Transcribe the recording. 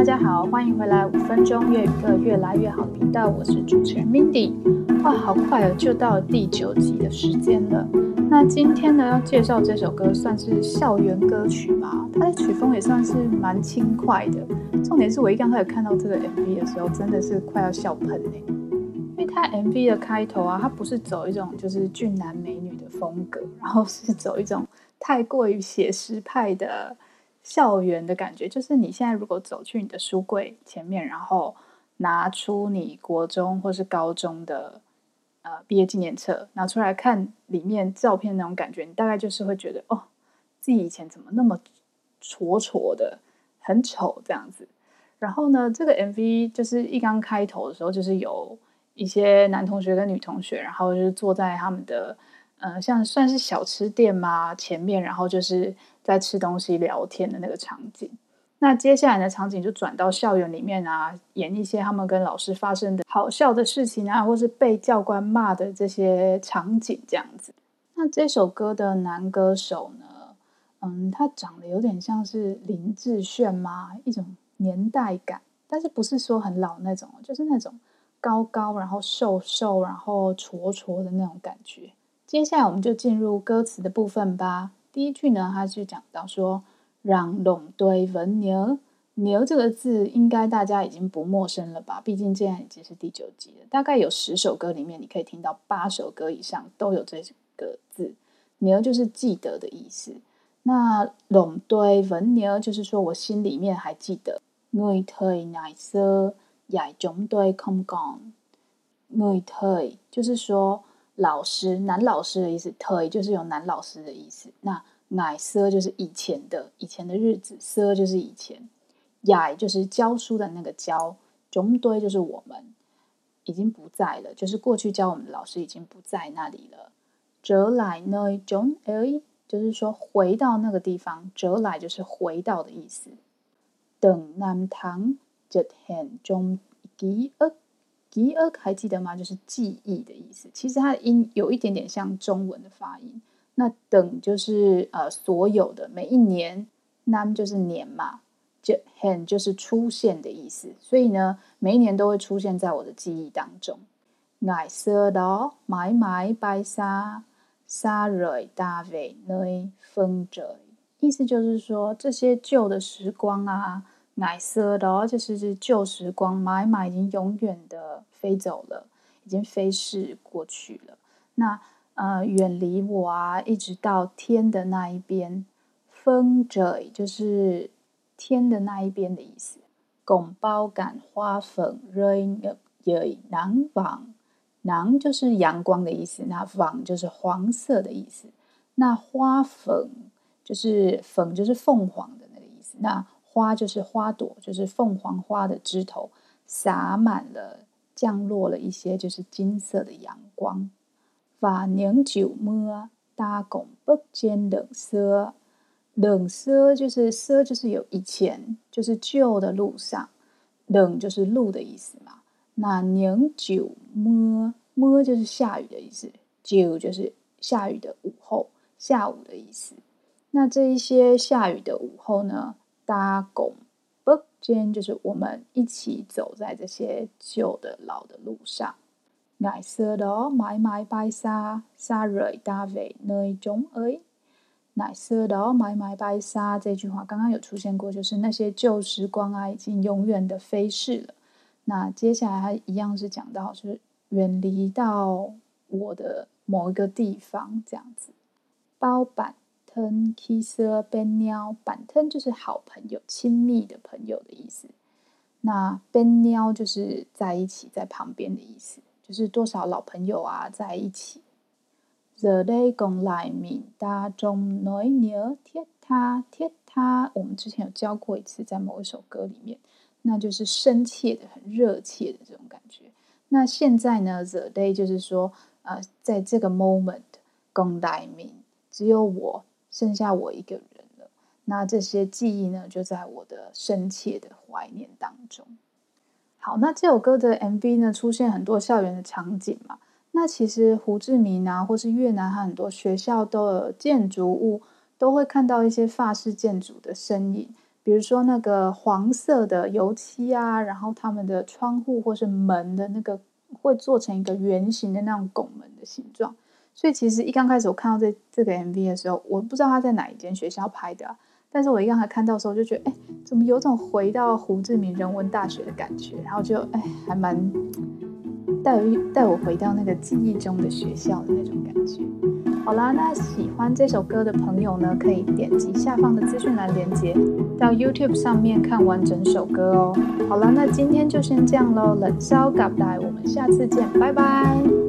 大家好，欢迎回来五分钟粤语课越来越好频道，我是主持人 Mindy。哇，好快哦，就到第九集的时间了。那今天呢，要介绍这首歌，算是校园歌曲吧？它的曲风也算是蛮轻快的。重点是我一刚开始看到这个 MV 的时候，真的是快要笑喷嘞，因为它 MV 的开头啊，它不是走一种就是俊男美女的风格，然后是走一种太过于写实派的。校园的感觉就是，你现在如果走去你的书柜前面，然后拿出你国中或是高中的呃毕业纪念册，拿出来看里面照片那种感觉，你大概就是会觉得哦，自己以前怎么那么挫挫的，很丑这样子。然后呢，这个 MV 就是一刚开头的时候，就是有一些男同学跟女同学，然后就是坐在他们的呃像算是小吃店嘛前面，然后就是。在吃东西聊天的那个场景，那接下来的场景就转到校园里面啊，演一些他们跟老师发生的好笑的事情啊，或是被教官骂的这些场景这样子。那这首歌的男歌手呢，嗯，他长得有点像是林志炫吗，一种年代感，但是不是说很老那种，就是那种高高然后瘦瘦然后矬矬的那种感觉。接下来我们就进入歌词的部分吧。第一句呢，他就讲到说，让龙对文牛，牛这个字应该大家已经不陌生了吧？毕竟现在已经是第九集了，大概有十首歌里面，你可以听到八首歌以上都有这个字。牛就是记得的意思。那龙对文牛就是说我心里面还记得。我对奶色也总对空讲，我对就是说。老师，男老师的意思，特就是有男老师的意思。那乃色就是以前的，以前的日子，色就是以前，雅就是教书的那个教，中堆就是我们已经不在了，就是过去教我们的老师已经不在那里了。折来呢，中哎，就是说回到那个地方，折来就是回到的意思。等南唐就很中第二。记忆还记得吗？就是记忆的意思。其实它的音有一点点像中文的发音。那等就是呃所有的每一年，那就是年嘛，就很就是出现的意思。所以呢，每一年都会出现在我的记忆当中。爱色到买买白沙沙蕊大尾内风筝，意思就是说这些旧的时光啊。奶色的哦，就是是旧时光，买买已经永远的飞走了，已经飞逝过去了。那呃，远离我啊，一直到天的那一边。风筝就是天的那一边的意思。拱包感花粉 rain 也囊网，囊就是阳光的意思，那网就是黄色的意思。那花粉就是粉就是凤凰的那个意思。那花就是花朵，就是凤凰花的枝头，洒满了，降落了一些就是金色的阳光。法年久么，搭拱北间冷色，冷色就是色就是有以前，就是旧的路上，冷就是路的意思嘛。那年久么，么就是下雨的意思，久就是下雨的午后，下午的意思。那这一些下雨的午后呢？搭拱北间就是我们一起走在这些旧的老的路上。爱色的哦买买白沙沙蕊大尾那种哎，爱色的哦买买白沙这句话刚刚有出现过，就是那些旧时光啊，已经永远的飞逝了。那接下来还一样是讲到，就是远离到我的某一个地方这样子，包板。藤 kiss 边鸟板藤就是好朋友、亲密的朋友的意思。那边鸟就是在一起、在旁边的意思，就是多少老朋友啊在一起。The day gone like me，大钟来鸟铁塔铁塔，我们之前有教过一次，在某一首歌里面，那就是深切的、很热切的这种感觉。那现在呢，The day 就是说，呃，在这个 moment 公来明只有我。剩下我一个人了，那这些记忆呢，就在我的深切的怀念当中。好，那这首歌的 MV 呢，出现很多校园的场景嘛。那其实胡志明啊，或是越南很多学校都有建筑物，都会看到一些法式建筑的身影。比比如说那个黄色的油漆啊，然后他们的窗户或是门的那个会做成一个圆形的那种拱门的形状。所以其实一刚开始我看到这这个 MV 的时候，我不知道他在哪一间学校拍的，但是我一刚才看到的时候就觉得，哎，怎么有种回到胡志明人文大学的感觉，然后就哎还蛮带带我回到那个记忆中的学校的那种感觉。好啦，那喜欢这首歌的朋友呢，可以点击下方的资讯栏连接，到 YouTube 上面看完整首歌哦。好啦，那今天就先这样喽，冷烧咖喱，我们下次见，拜拜。